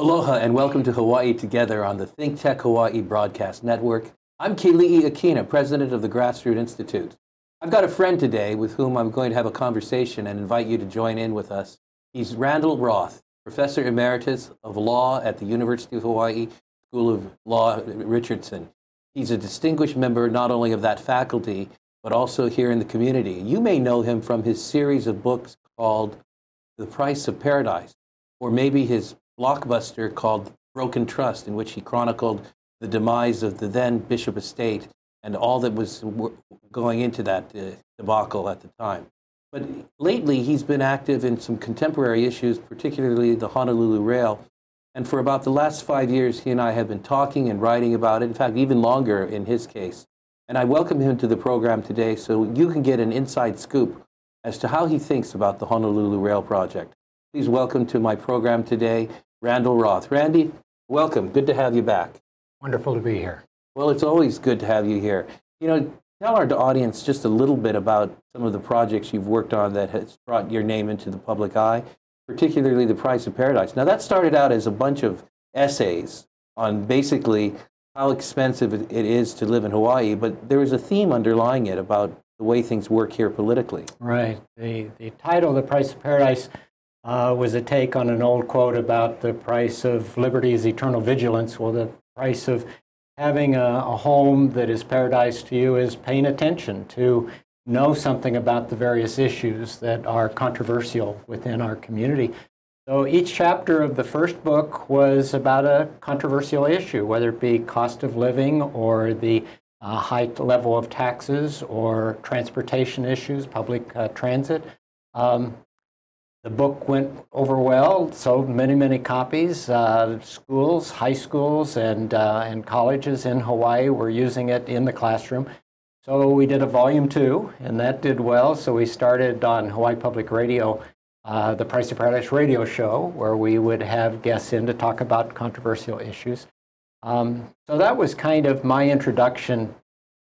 Aloha and welcome to Hawaii Together on the Think Tech Hawaii Broadcast Network. I'm Keli'i Akina, president of the Grassroot Institute. I've got a friend today with whom I'm going to have a conversation and invite you to join in with us. He's Randall Roth, professor emeritus of law at the University of Hawaii School of Law Richardson. He's a distinguished member not only of that faculty, but also here in the community. You may know him from his series of books called The Price of Paradise, or maybe his blockbuster called Broken Trust, in which he chronicled the demise of the then Bishop Estate and all that was going into that uh, debacle at the time. But lately, he's been active in some contemporary issues, particularly the Honolulu Rail. And for about the last five years, he and I have been talking and writing about it, in fact, even longer in his case. And I welcome him to the program today so you can get an inside scoop as to how he thinks about the Honolulu Rail project. Please welcome to my program today Randall Roth. Randy, welcome. Good to have you back. Wonderful to be here. Well, it's always good to have you here. You know, tell our audience just a little bit about some of the projects you've worked on that has brought your name into the public eye, particularly The Price of Paradise. Now, that started out as a bunch of essays on basically how expensive it is to live in Hawaii, but there was a theme underlying it about the way things work here politically. Right. The, the title, The Price of Paradise, uh, was a take on an old quote about the price of liberty is eternal vigilance. Well, the price of having a, a, home that is paradise to you is paying attention to know something about the various issues that are controversial within our community. So each chapter of the first book was about a controversial issue, whether it be cost of living or the uh, high level of taxes or transportation issues, public uh, transit. Um, the book went over well, sold many, many copies. Uh, schools, high schools, and, uh, and colleges in Hawaii were using it in the classroom. So we did a volume two, and that did well. So we started on Hawaii Public Radio, uh, the Price of Paradise radio show, where we would have guests in to talk about controversial issues. Um, so that was kind of my introduction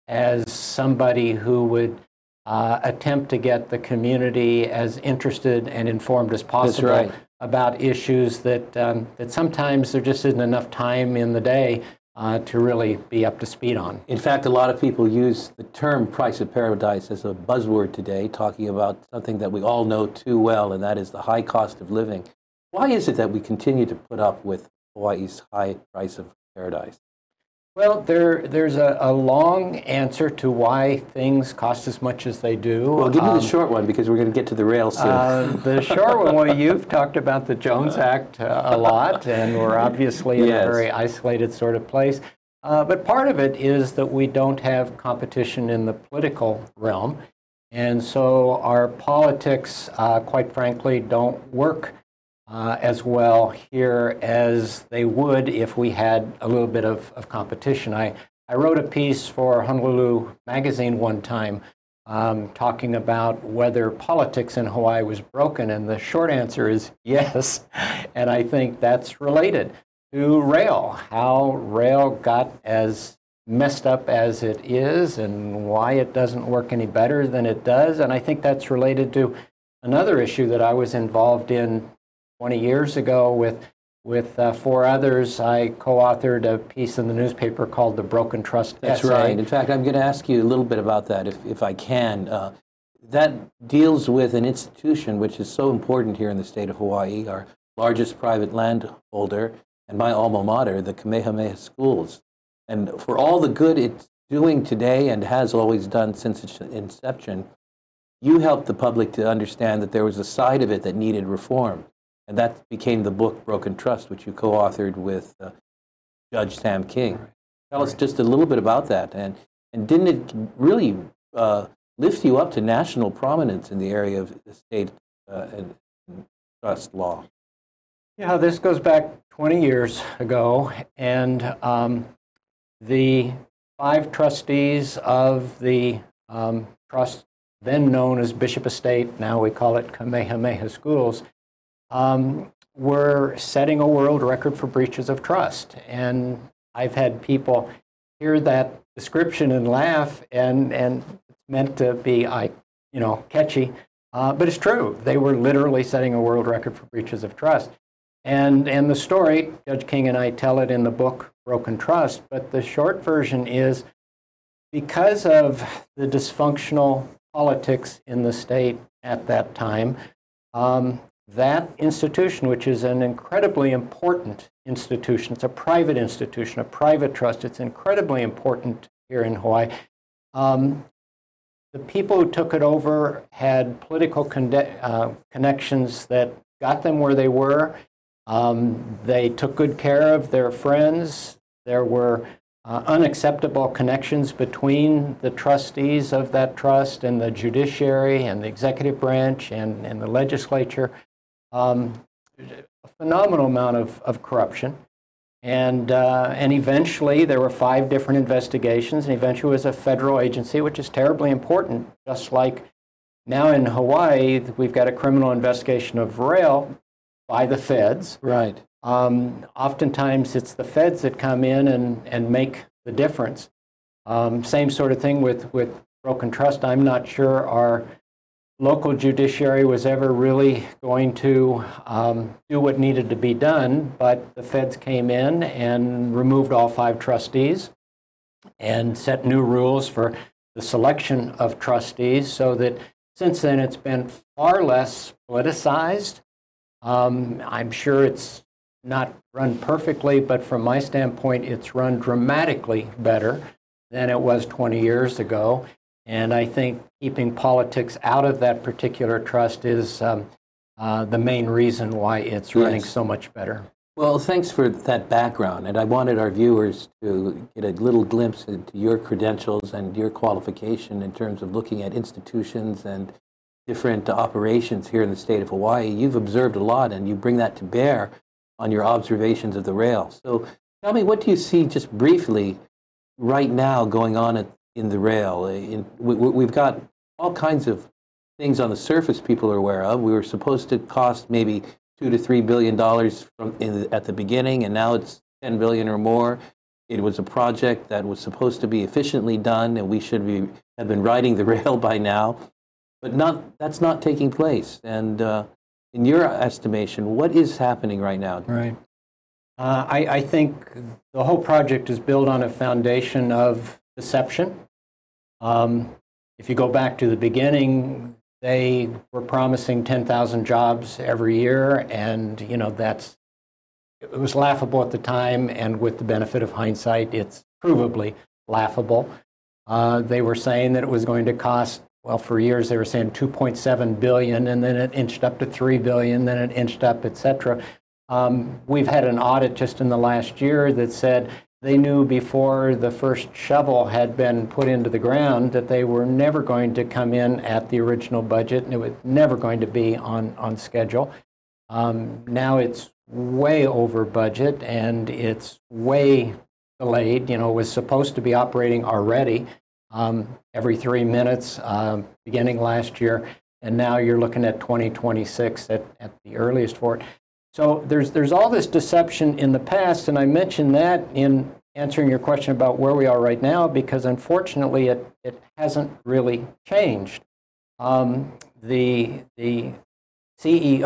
as somebody who would uh, attempt to get the community as interested and informed as possible right. about issues that, um, that sometimes there just isn't enough time in the day uh, to really be up to speed on. In fact, a lot of people use the term price of paradise as a buzzword today, talking about something that we all know too well, and that is the high cost of living. Why is it that we continue to put up with Hawaii's high price of paradise? Well, there, there's a, a, long answer to why things cost as much as they do. Well, give me um, the short one because we're going to get to the rail soon. Uh, the short one, well, you've talked about the Jones Act uh, a lot, and we're obviously in yes. a very isolated sort of place. Uh, but part of it is that we don't have competition in the political realm. And so our politics, uh, quite frankly, don't work uh, as well here as they would if we had a little bit of, of competition. I, I wrote a piece for Honolulu Magazine one time um, talking about whether politics in Hawaii was broken, and the short answer is yes. And I think that's related to rail, how rail got as messed up as it is and why it doesn't work any better than it does. And I think that's related to another issue that I was involved in 20 years ago with with uh, four others, I co-authored a piece in the newspaper called "The Broken Trust." That's essay. right. In fact, I'm going to ask you a little bit about that, if if I can. Uh, that deals with an institution which is so important here in the state of Hawaii, our largest private landholder, and my alma mater, the Kamehameha Schools. And for all the good it's doing today and has always done since its inception, you helped the public to understand that there was a side of it that needed reform. And that became the book Broken Trust, which you co authored with uh, Judge Sam King. Right. Tell right. us just a little bit about that. And, and didn't it really uh, lift you up to national prominence in the area of estate uh, and, and trust law? Yeah, this goes back 20 years ago. And um, the five trustees of the um, trust, then known as Bishop Estate, now we call it Kamehameha Schools, um, we're setting a world record for breaches of trust. And I've had people hear that description and laugh, and, and it's meant to be, I, you know, catchy. Uh, but it's true. They were literally setting a world record for breaches of trust. And, and the story, Judge King and I tell it in the book Broken Trust, but the short version is because of the dysfunctional politics in the state at that time, um, that institution, which is an incredibly important institution, it's a private institution, a private trust, it's incredibly important here in Hawaii. Um, the people who took it over had political uh, connections that got them where they were. Um, they took good care of their friends. There were uh, unacceptable connections between the trustees of that trust and the judiciary and the executive branch and, and the legislature. Um, a phenomenal amount of, of corruption. And, uh, and eventually, there were five different investigations, and eventually, it was a federal agency, which is terribly important, just like now in Hawaii, we've got a criminal investigation of rail by the feds. Right. Um, oftentimes, it's the feds that come in and, and make the difference. Um, same sort of thing with, with broken trust. I'm not sure our local judiciary was ever really going to um, do what needed to be done, but the feds came in and removed all five trustees and set new rules for the selection of trustees so that since then it's been far less politicized. Um, I'm sure it's not run perfectly, but from my standpoint, it's run dramatically better than it was 20 years ago. And I think keeping politics out of that particular trust is um, uh, the main reason why it's running yes. so much better. Well, thanks for that background. And I wanted our viewers to get a little glimpse into your credentials and your qualification in terms of looking at institutions and different operations here in the state of Hawaii. You've observed a lot and you bring that to bear on your observations of the rail. So tell me, what do you see just briefly right now going on at, in the rail? In, we, have got all kinds of things on the surface people are aware of. We were supposed to cost maybe two to three billion dollars at the beginning, and now it's ten billion or more. It was a project that was supposed to be efficiently done, and we should be, have been riding the rail by now. But not, that's not taking place. And uh, in your estimation, what is happening right now? Right. Uh, I, I, think the whole project is built on a foundation of deception. Um, if you go back to the beginning, they were promising 10,000 jobs every year, and you know that's it was laughable at the time, and with the benefit of hindsight, it's provably laughable. Uh, they were saying that it was going to cost well, for years they were saying 2.7 billion, and then it inched up to 3 billion, then it inched up, et cetera. Um, we've had an audit just in the last year that said they knew before the first shovel had been put into the ground that they were never going to come in at the original budget, and it was never going to be on, on schedule. Um, now it's way over budget, and it's way delayed. You know, it was supposed to be operating already um, every three minutes um, beginning last year, and now you're looking at 2026 at, at the earliest for it. So there's, there's all this deception in the past, and I mentioned that in answering your question about where we are right now because unfortunately it, it hasn't really changed. Um, the, the CEO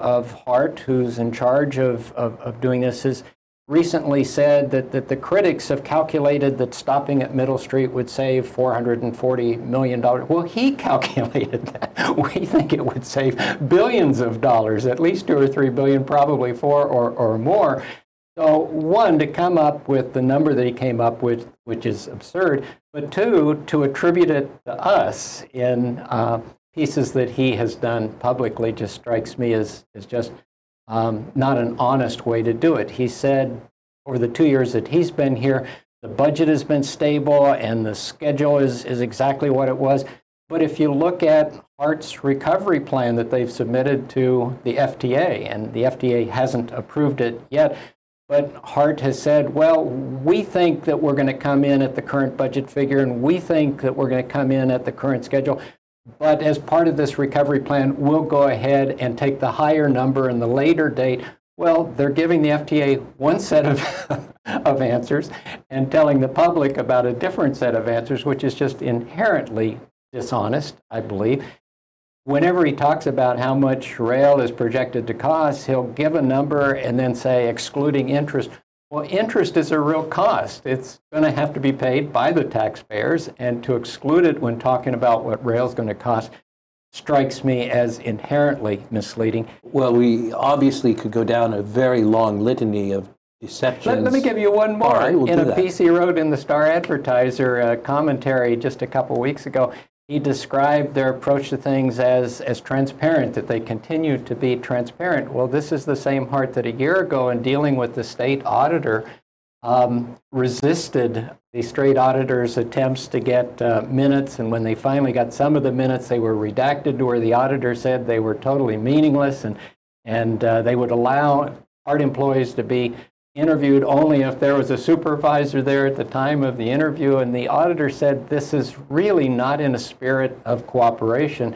of HART, who's in charge of, of, of doing this, is recently said that, that the critics have calculated that stopping at Middle Street would save $440 million. Well, he calculated that. We think it would save billions of dollars, at least two or three billion, probably four or, or more. So, one, to come up with the number that he came up with, which is absurd, but two, to attribute it to us in uh, pieces that he has done publicly just strikes me as, as just um, not an honest way to do it. He said over the two years that he's been here, the budget has been stable and the schedule is, is exactly what it was. But if you look at HART's recovery plan that they've submitted to the FTA, and the FTA hasn't approved it yet, but HART has said, well, we think that we're going to come in at the current budget figure, and we think that we're going to come in at the current schedule. But as part of this recovery plan, we'll go ahead and take the higher number and the later date. Well, they're giving the FTA one set of, of answers and telling the public about a different set of answers, which is just inherently dishonest, I believe. whenever he talks about how much rail is projected to cost, he'll give a number and then say excluding interest. Well, interest is a real cost. It's going to have to be paid by the taxpayers, and to exclude it when talking about what rail is going to cost strikes me as inherently misleading. Well, we obviously could go down a very long litany of deceptions. Let, let me give you one more. Right, we'll in a that. piece he wrote in the Star Advertiser uh, commentary just a couple weeks ago, he described their approach to things as, as transparent, that they continue to be transparent. Well, this is the same HART that a year ago, in dealing with the state auditor, um, resisted the state auditor's attempts to get uh, minutes. And when they finally got some of the minutes, they were redacted to where the auditor said they were totally meaningless and, and uh, they would allow HART employees to be interviewed only if there was a supervisor there at the time of the interview. And the auditor said, This is really not in a spirit of cooperation.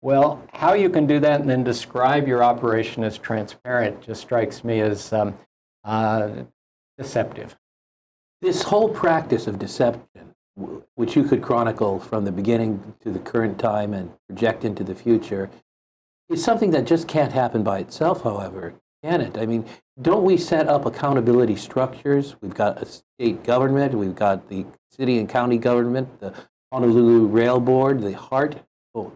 Well, how you can do that and then describe your operation as transparent just strikes me as um, uh, deceptive. This whole practice of deception, which you could chronicle from the beginning to the current time and project into the future, is something that just can't happen by itself, however, can it? I mean, don't we set up accountability structures? We've got a state government, we've got the city and county government, the Honolulu Rail Board, the HART, oh,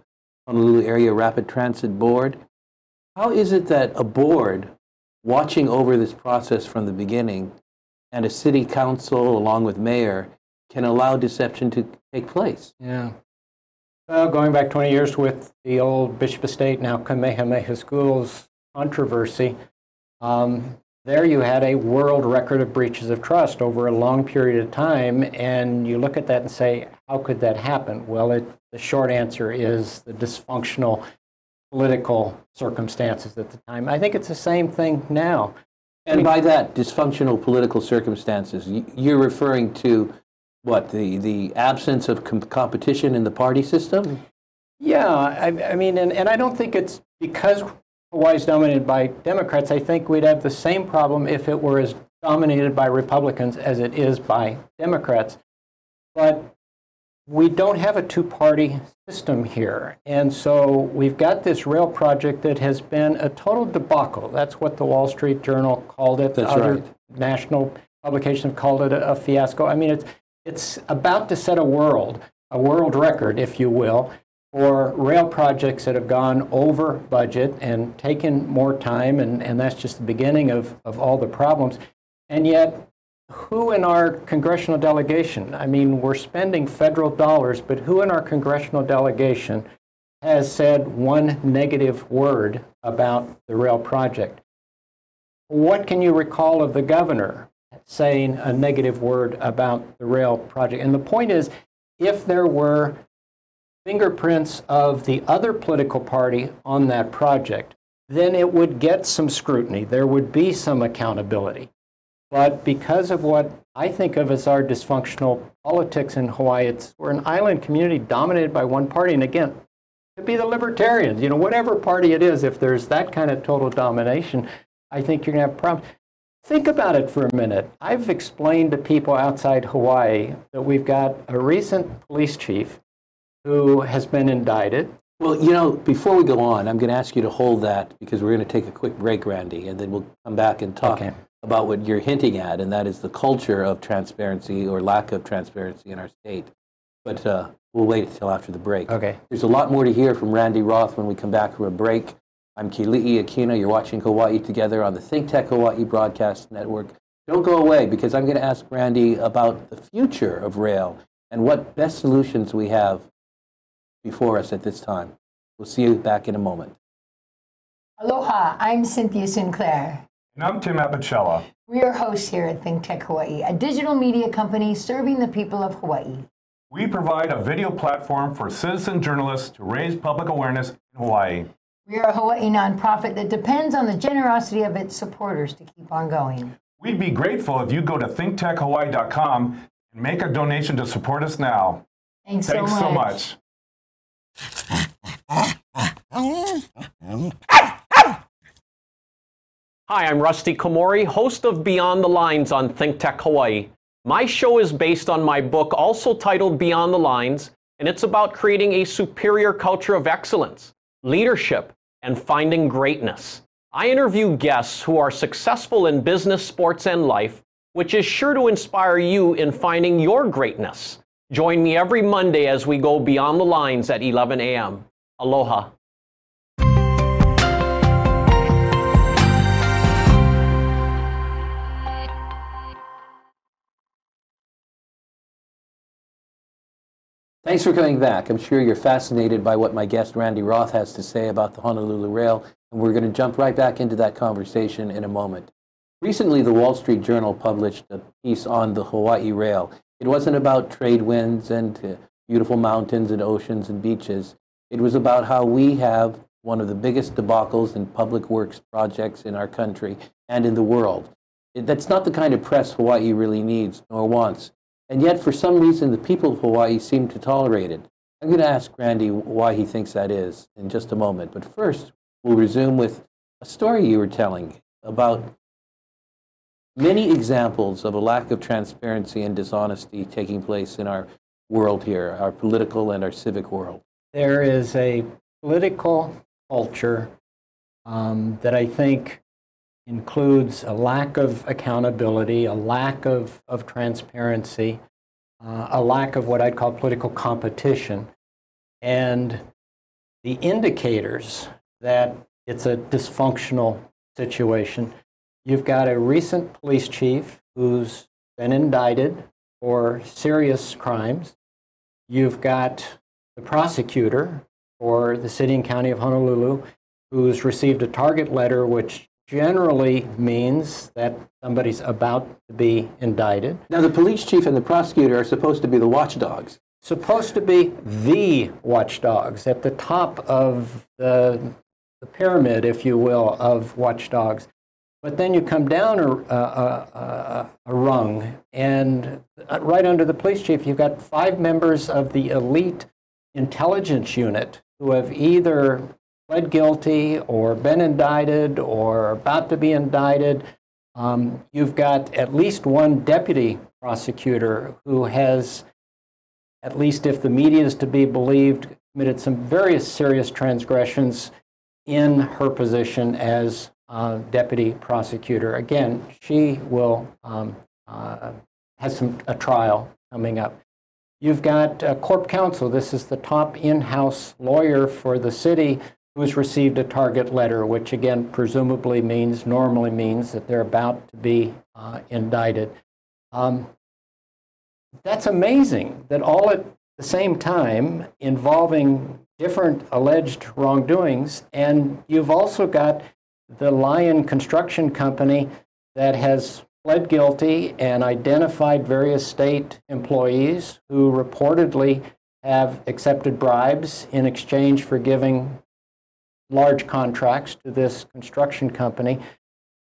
Honolulu Area Rapid Transit Board. How is it that a board watching over this process from the beginning and a city council along with mayor can allow deception to take place? Yeah. Well, going back 20 years with the old Bishop Estate, now Kamehameha Schools controversy, um, there you had a world record of breaches of trust over a long period of time, and you look at that and say, how could that happen? Well, it, the short answer is the dysfunctional political circumstances at the time. I think it's the same thing now. And by that, dysfunctional political circumstances, you're referring to what, the, the absence of com- competition in the party system? Yeah, I, I mean, and, and I don't think it's because Is dominated by Democrats. I think we'd have the same problem if it were as dominated by Republicans as it is by Democrats. But we don't have a two party system here. And so we've got this rail project that has been a total debacle. That's what the Wall Street Journal called it. That's Other right. national publications have called it a, a fiasco. I mean, it's, it's about to set a world, a world record, if you will, for rail projects that have gone over budget and taken more time, and, and that's just the beginning of, of all the problems. And yet, who in our congressional delegation, I mean, we're spending federal dollars, but who in our congressional delegation has said one negative word about the rail project? What can you recall of the governor saying a negative word about the rail project? And the point is, if there were fingerprints of the other political party on that project, then it would get some scrutiny. There would be some accountability. But because of what I think of as our dysfunctional politics in Hawaii, it's, we're an island community dominated by one party. And again, could be the libertarians, you know, whatever party it is, if there's that kind of total domination, I think you're going to have problems. Think about it for a minute. I've explained to people outside Hawaii that we've got a recent police chief who has been indicted. Well, you know, before we go on, I'm going to ask you to hold that because we're going to take a quick break, Randy, and then we'll come back and talk Okay. about what you're hinting at, and that is the culture of transparency or lack of transparency in our state. But uh, we'll wait until after the break. Okay. There's a lot more to hear from Randy Roth when we come back from a break. I'm Keli'i Akina. You're watching Hawaii Together on the Think Tech Hawaii Broadcast Network. Don't go away because I'm going to ask Randy about the future of rail and what best solutions we have before us at this time. We'll see you back in a moment. Aloha, I'm Cynthia Sinclair. And I'm Tim Apicella. We are hosts here at Think Tech Hawaii, a digital media company serving the people of Hawaii. We provide a video platform for citizen journalists to raise public awareness in Hawaii. We are a Hawaii nonprofit that depends on the generosity of its supporters to keep on going. We'd be grateful if you go to thinktechhawaii.com and make a donation to support us now. Thanks, Thanks so so much. Hi, I'm Rusty Komori, host of Beyond the Lines on ThinkTech Hawaii. My show is based on my book, also titled Beyond the Lines, and it's about creating a superior culture of excellence, leadership, and finding greatness. I interview guests who are successful in business, sports, and life, which is sure to inspire you in finding your greatness. Join me every Monday as we go beyond the lines at 11 a.m. Aloha. Thanks for coming back. I'm sure you're fascinated by what my guest Randy Roth has to say about the Honolulu Rail, and we're going to jump right back into that conversation in a moment. Recently, the Wall Street Journal published a piece on the Hawaii Rail. It wasn't about trade winds and uh, beautiful mountains and oceans and beaches. It was about how we have one of the biggest debacles in public works projects in our country and in the world. That's not the kind of press Hawaii really needs nor wants. And yet, for some reason, the people of Hawaii seem to tolerate it. I'm going to ask Randy why he thinks that is in just a moment. But first, we'll resume with a story you were telling about many examples of a lack of transparency and dishonesty taking place in our world here, our political and our civic world. There is a political culture um, that I think includes a lack of accountability, a lack of, of transparency, uh, a lack of what I'd call political competition, and the indicators that it's a dysfunctional situation. You've got a recent police chief who's been indicted for serious crimes. You've got the prosecutor for the city and county of Honolulu who's received a target letter which generally means that somebody's about to be indicted. Now, the police chief and the prosecutor are supposed to be the watchdogs. Supposed to be the watchdogs at the top of the, the pyramid, if you will, of watchdogs. But then you come down a, a, a, a, rung, and right under the police chief, you've got five members of the elite intelligence unit who have either pled guilty or been indicted or about to be indicted. Um, you've got at least one deputy prosecutor who has, at least if the media is to be believed, committed some very serious transgressions in her position as uh, deputy prosecutor. Again, she will um, uh, has some a trial coming up. You've got uh, Corp Counsel. This is the top in-house lawyer for the city who's received a target letter, which again presumably means, normally means that they're about to be uh, indicted. Um, that's amazing that all at the same time involving different alleged wrongdoings, and you've also got the Lion Construction Company that has pled guilty and identified various state employees who reportedly have accepted bribes in exchange for giving large contracts to this construction company.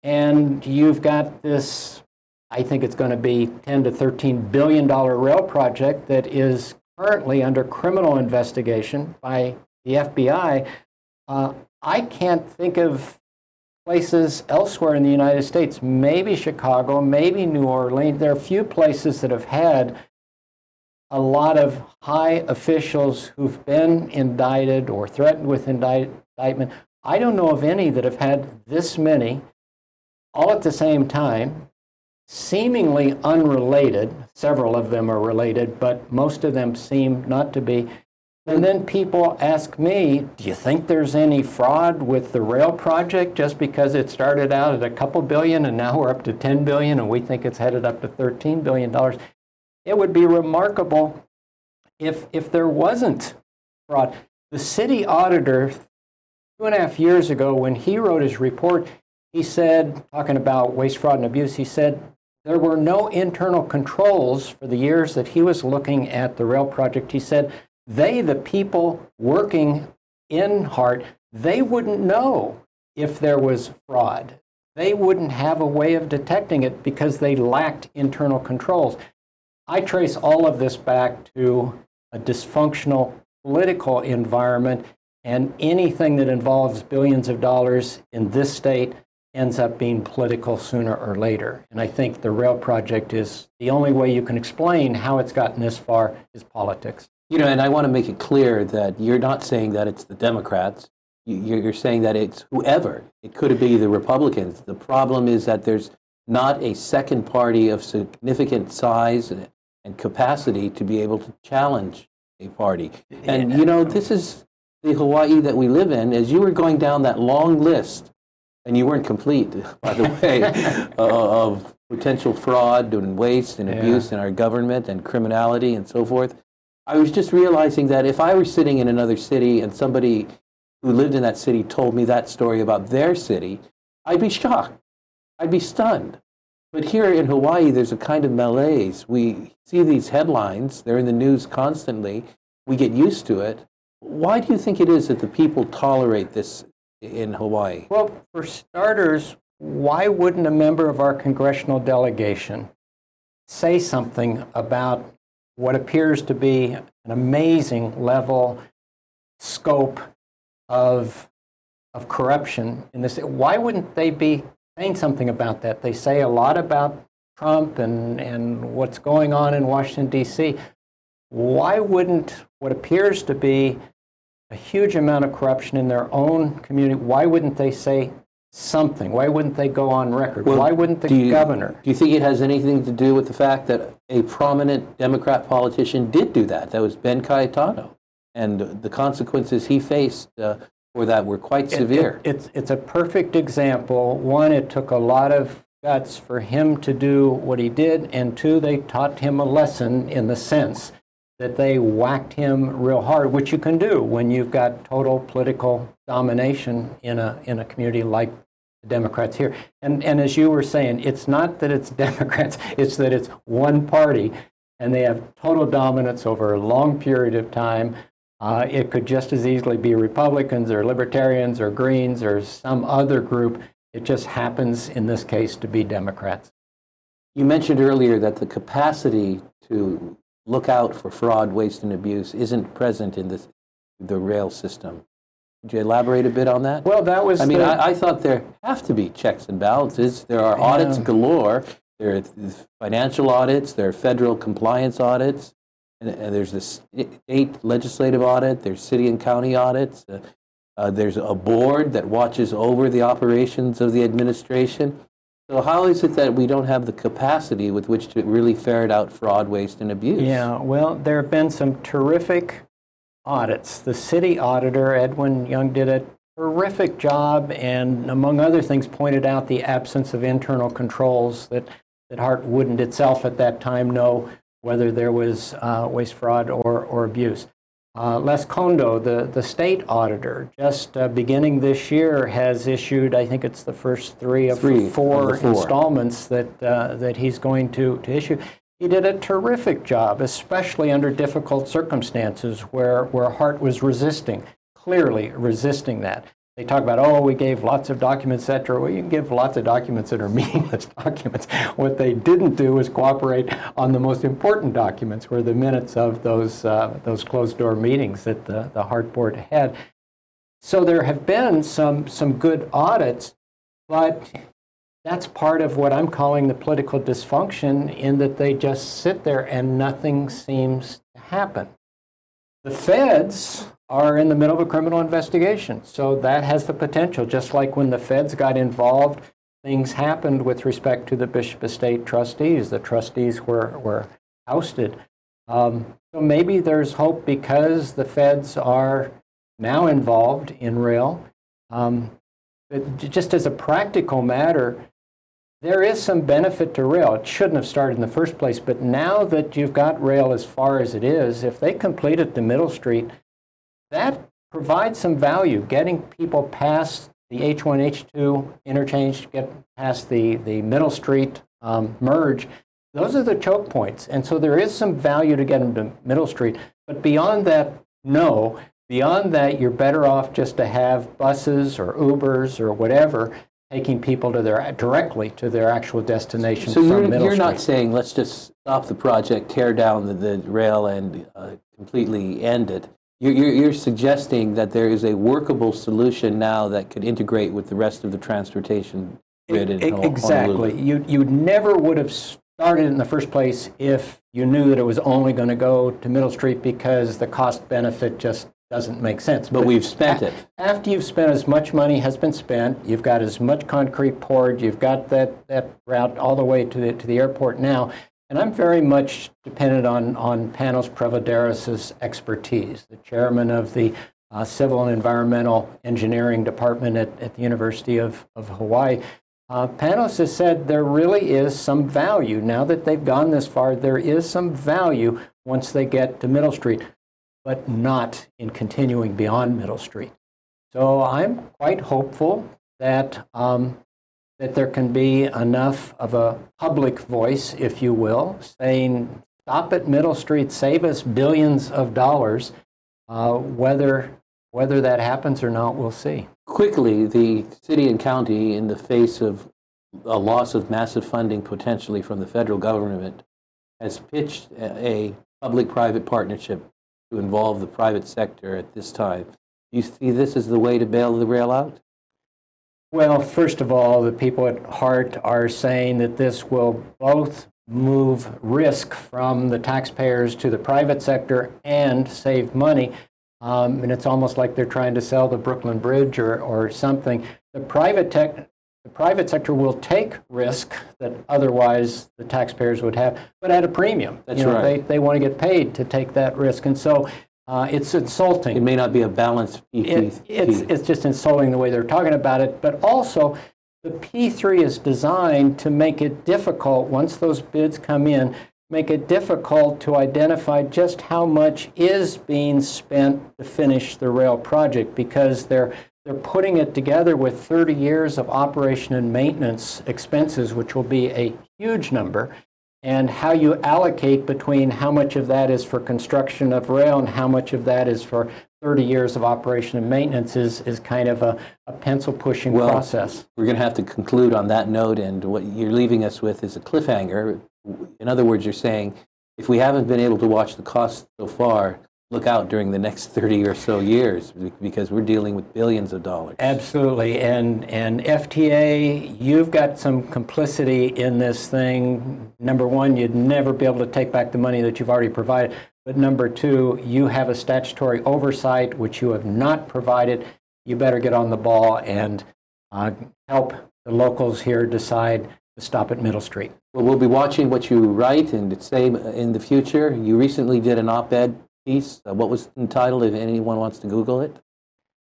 And you've got this, I think it's going to be 10 to 13 billion dollar rail project that is currently under criminal investigation by the FBI. Uh, I can't think of places elsewhere in the United States, maybe Chicago, maybe New Orleans. There are few places that have had a lot of high officials who've been indicted or threatened with indict- indictment. I don't know of any that have had this many all at the same time, seemingly unrelated. Several of them are related, but most of them seem not to be. And then people ask me, do you think there's any fraud with the rail project just because it started out at a couple billion and now we're up to 10 billion and we think it's headed up to 13 billion dollars? It would be remarkable if if there wasn't fraud. The city auditor two and a half years ago, when he wrote his report, he said, talking about waste, fraud, and abuse, he said there were no internal controls for the years that he was looking at the rail project. He said they, the people working in HART, they wouldn't know if there was fraud. They wouldn't have a way of detecting it because they lacked internal controls. I trace all of this back to a dysfunctional political environment and anything that involves billions of dollars in this state ends up being political sooner or later. And I think the rail project is the only way you can explain how it's gotten this far is politics. You know, and I want to make it clear that you're not saying that it's the Democrats. You- You're saying that it's whoever. It could be the Republicans. The problem is that there's not a second party of significant size and- capacity to be able to challenge a party. And, you know, this is the Hawaii that we live in. As you were going down that long list, and you weren't complete, by the way, uh, of potential fraud and waste and abuse in our government and criminality and so forth. I was just realizing that if I were sitting in another city and somebody who lived in that city told me that story about their city, I'd be shocked. I'd be stunned. But here in Hawaii, there's a kind of malaise. We see these headlines, they're in the news constantly. We get used to it. Why do you think it is that the people tolerate this in Hawaii? Well, for starters, why wouldn't a member of our congressional delegation say something about what appears to be an amazing level, scope of, of corruption in this? Why wouldn't they be saying something about that? They say a lot about Trump and, and what's going on in Washington, D.C. Why wouldn't what appears to be a huge amount of corruption in their own community, why wouldn't they say something? Why wouldn't they go on record? Well, why wouldn't the you- governor? Do you think it has anything to do with the fact that a prominent Democrat politician did do that? That was Ben Cayetano. And the consequences he faced uh, for that were quite severe. It- it's, it's a perfect example. One, it took a lot of guts for him to do what he did, and two, they taught him a lesson in the sense that they whacked him real hard, which you can do when you've got total political domination in a, in a community like the Democrats here. And, and as you were saying, it's not that it's Democrats, it's that it's one party, and they have total dominance over a long period of time. Uh, it could just as easily be Republicans or Libertarians or Greens or some other group. It just happens in this case to be Democrats. You mentioned earlier that the capacity to look out for fraud, waste, and abuse isn't present in this, the rail system. Could you elaborate a bit on that? Well, that was I mean, the- I, I thought there have to be checks and balances. There are audits Yeah. galore. There are financial audits. There are federal compliance audits. And, and there's the state legislative audit. There's city and county audits. Uh, uh, there's a board that watches over the operations of the administration. So how is it that we don't have the capacity with which to really ferret out fraud, waste, and abuse? Yeah, well, there have been some terrific audits. The city auditor, Edwin Young, did a terrific job and, among other things, pointed out the absence of internal controls that, that HART wouldn't itself at that time know whether there was uh, waste, fraud, or, or abuse. Uh, Les Kondo, the, the state auditor, just uh, beginning this year has issued, I think it's the first three of Three four the four. installments that, uh, that he's going to, to issue. He did a terrific job, especially under difficult circumstances where, where HART was resisting, clearly resisting that. They talk about, oh, we gave lots of documents, et cetera. Well, you can give lots of documents that are meaningless documents. What they didn't do is cooperate on the most important documents, were the minutes of those, uh, those closed-door meetings that the, the HART board had. So there have been some, some good audits, but that's part of what I'm calling the political dysfunction in that they just sit there and nothing seems to happen. The feds are in the middle of a criminal investigation, so that has the potential. Just like when the feds got involved, things happened with respect to the Bishop Estate trustees. The trustees were, were ousted. Um, so maybe there's hope because the feds are now involved in rail. Um, but just as a practical matter, there is some benefit to rail. It shouldn't have started in the first place, but now that you've got rail as far as it is, if they completed the Middle Street, that provides some value, getting people past the H1, H2 interchange, get past the, the Middle Street um, merge. Those are the choke points. And so there is some value to get them to Middle Street. But beyond that, no. Beyond that, you're better off just to have buses or Ubers or whatever taking people to their directly to their actual destination So from you're, Middle you're Street. not saying let's just stop the project, tear down the, the rail, and uh, completely end it. You're, you're, you're suggesting that there is a workable solution now that could integrate with the rest of the transportation grid in Hon- Exactly. You, you never would have started in the first place if you knew that it was only going to go to Middle Street because the cost benefit just doesn't make sense. But we've spent it. After you've spent as much money has been spent, you've got as much concrete poured, you've got that, that route all the way to the, to the airport now. And I'm very much dependent on, on Panos Prevedouros' expertise, the chairman of the uh, Civil and Environmental Engineering Department at, at the University of, of Hawaii. Uh, Panos has said there really is some value. Now that they've gone this far, there is some value once they get to Middle Street, but not in continuing beyond Middle Street. So I'm quite hopeful that um, that there can be enough of a public voice, if you will, saying, stop at Middle Street, save us billions of dollars. Uh, whether, whether that happens or not, we'll see. Quickly, the city and county, in the face of a loss of massive funding potentially from the federal government, has pitched a a public-private partnership to involve the private sector at this time. You see this as the way to bail the rail out? Well, first of all, the people at HART are saying that this will both move risk from the taxpayers to the private sector and save money. Um, and it's almost like they're trying to sell the Brooklyn Bridge or, or something. The private tech, the private sector will take risk that otherwise the taxpayers would have, but at a premium. That's You know, right. They, they want to get paid to take that risk. And so uh, it's insulting. It may not be a balanced It, PPP. it's, it's just insulting the way they're talking about it, but also the P3 is designed to make it difficult, once those bids come in, make it difficult to identify just how much is being spent to finish the rail project because they're, they're putting it together with 30 years of operation and maintenance expenses, which will be a huge number and how you allocate between how much of that is for construction of rail and how much of that is for 30 years of operation and maintenance is, is kind of a, a pencil pushing Well, process. We're going to have to conclude on that note, and what you're leaving us with is a cliffhanger. In other words, you're saying if we haven't been able to watch the costs so far, look out during the next 30 or so years because we're dealing with billions of dollars. Absolutely. And, and FTA, you've got some complicity in this thing. Number one, you'd never be able to take back the money that you've already provided. But number two, you have a statutory oversight, which you have not provided. You better get on the ball and uh, help the locals here decide to stop at Middle Street. Well, we'll be watching what you write and say in the future. You recently did an op-ed piece. Uh, what was entitled, if anyone wants to Google it?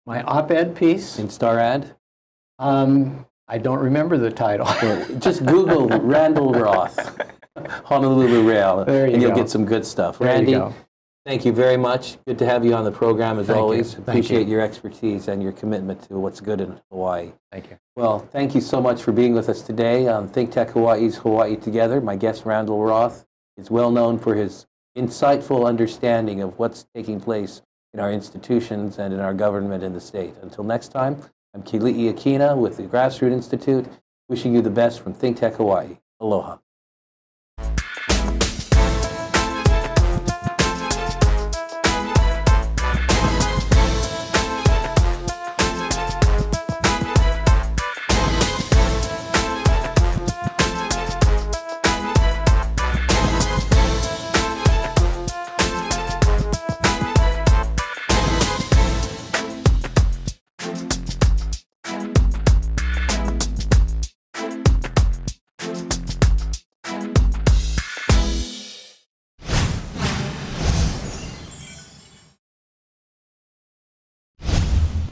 My op ed piece, In Star Ad? um, I don't remember the title. Just Google Randall Roth, Honolulu Rail, There you and you'll go. get some good stuff. There you Randy, go. thank you very much. Good to have you on the program as Thank always. Thank Appreciate you. your expertise and your commitment to what's good in Hawaii. Thank you. Well, thank you so much for being with us today on Think Tech Hawaii's Hawaii Together. My guest, Randall Roth, is well known for his insightful understanding of what's taking place in our institutions and in our government in the state. Until next time, I'm Keli'i Akina with the Grassroot Institute, wishing you the best from ThinkTech Hawaii. Aloha.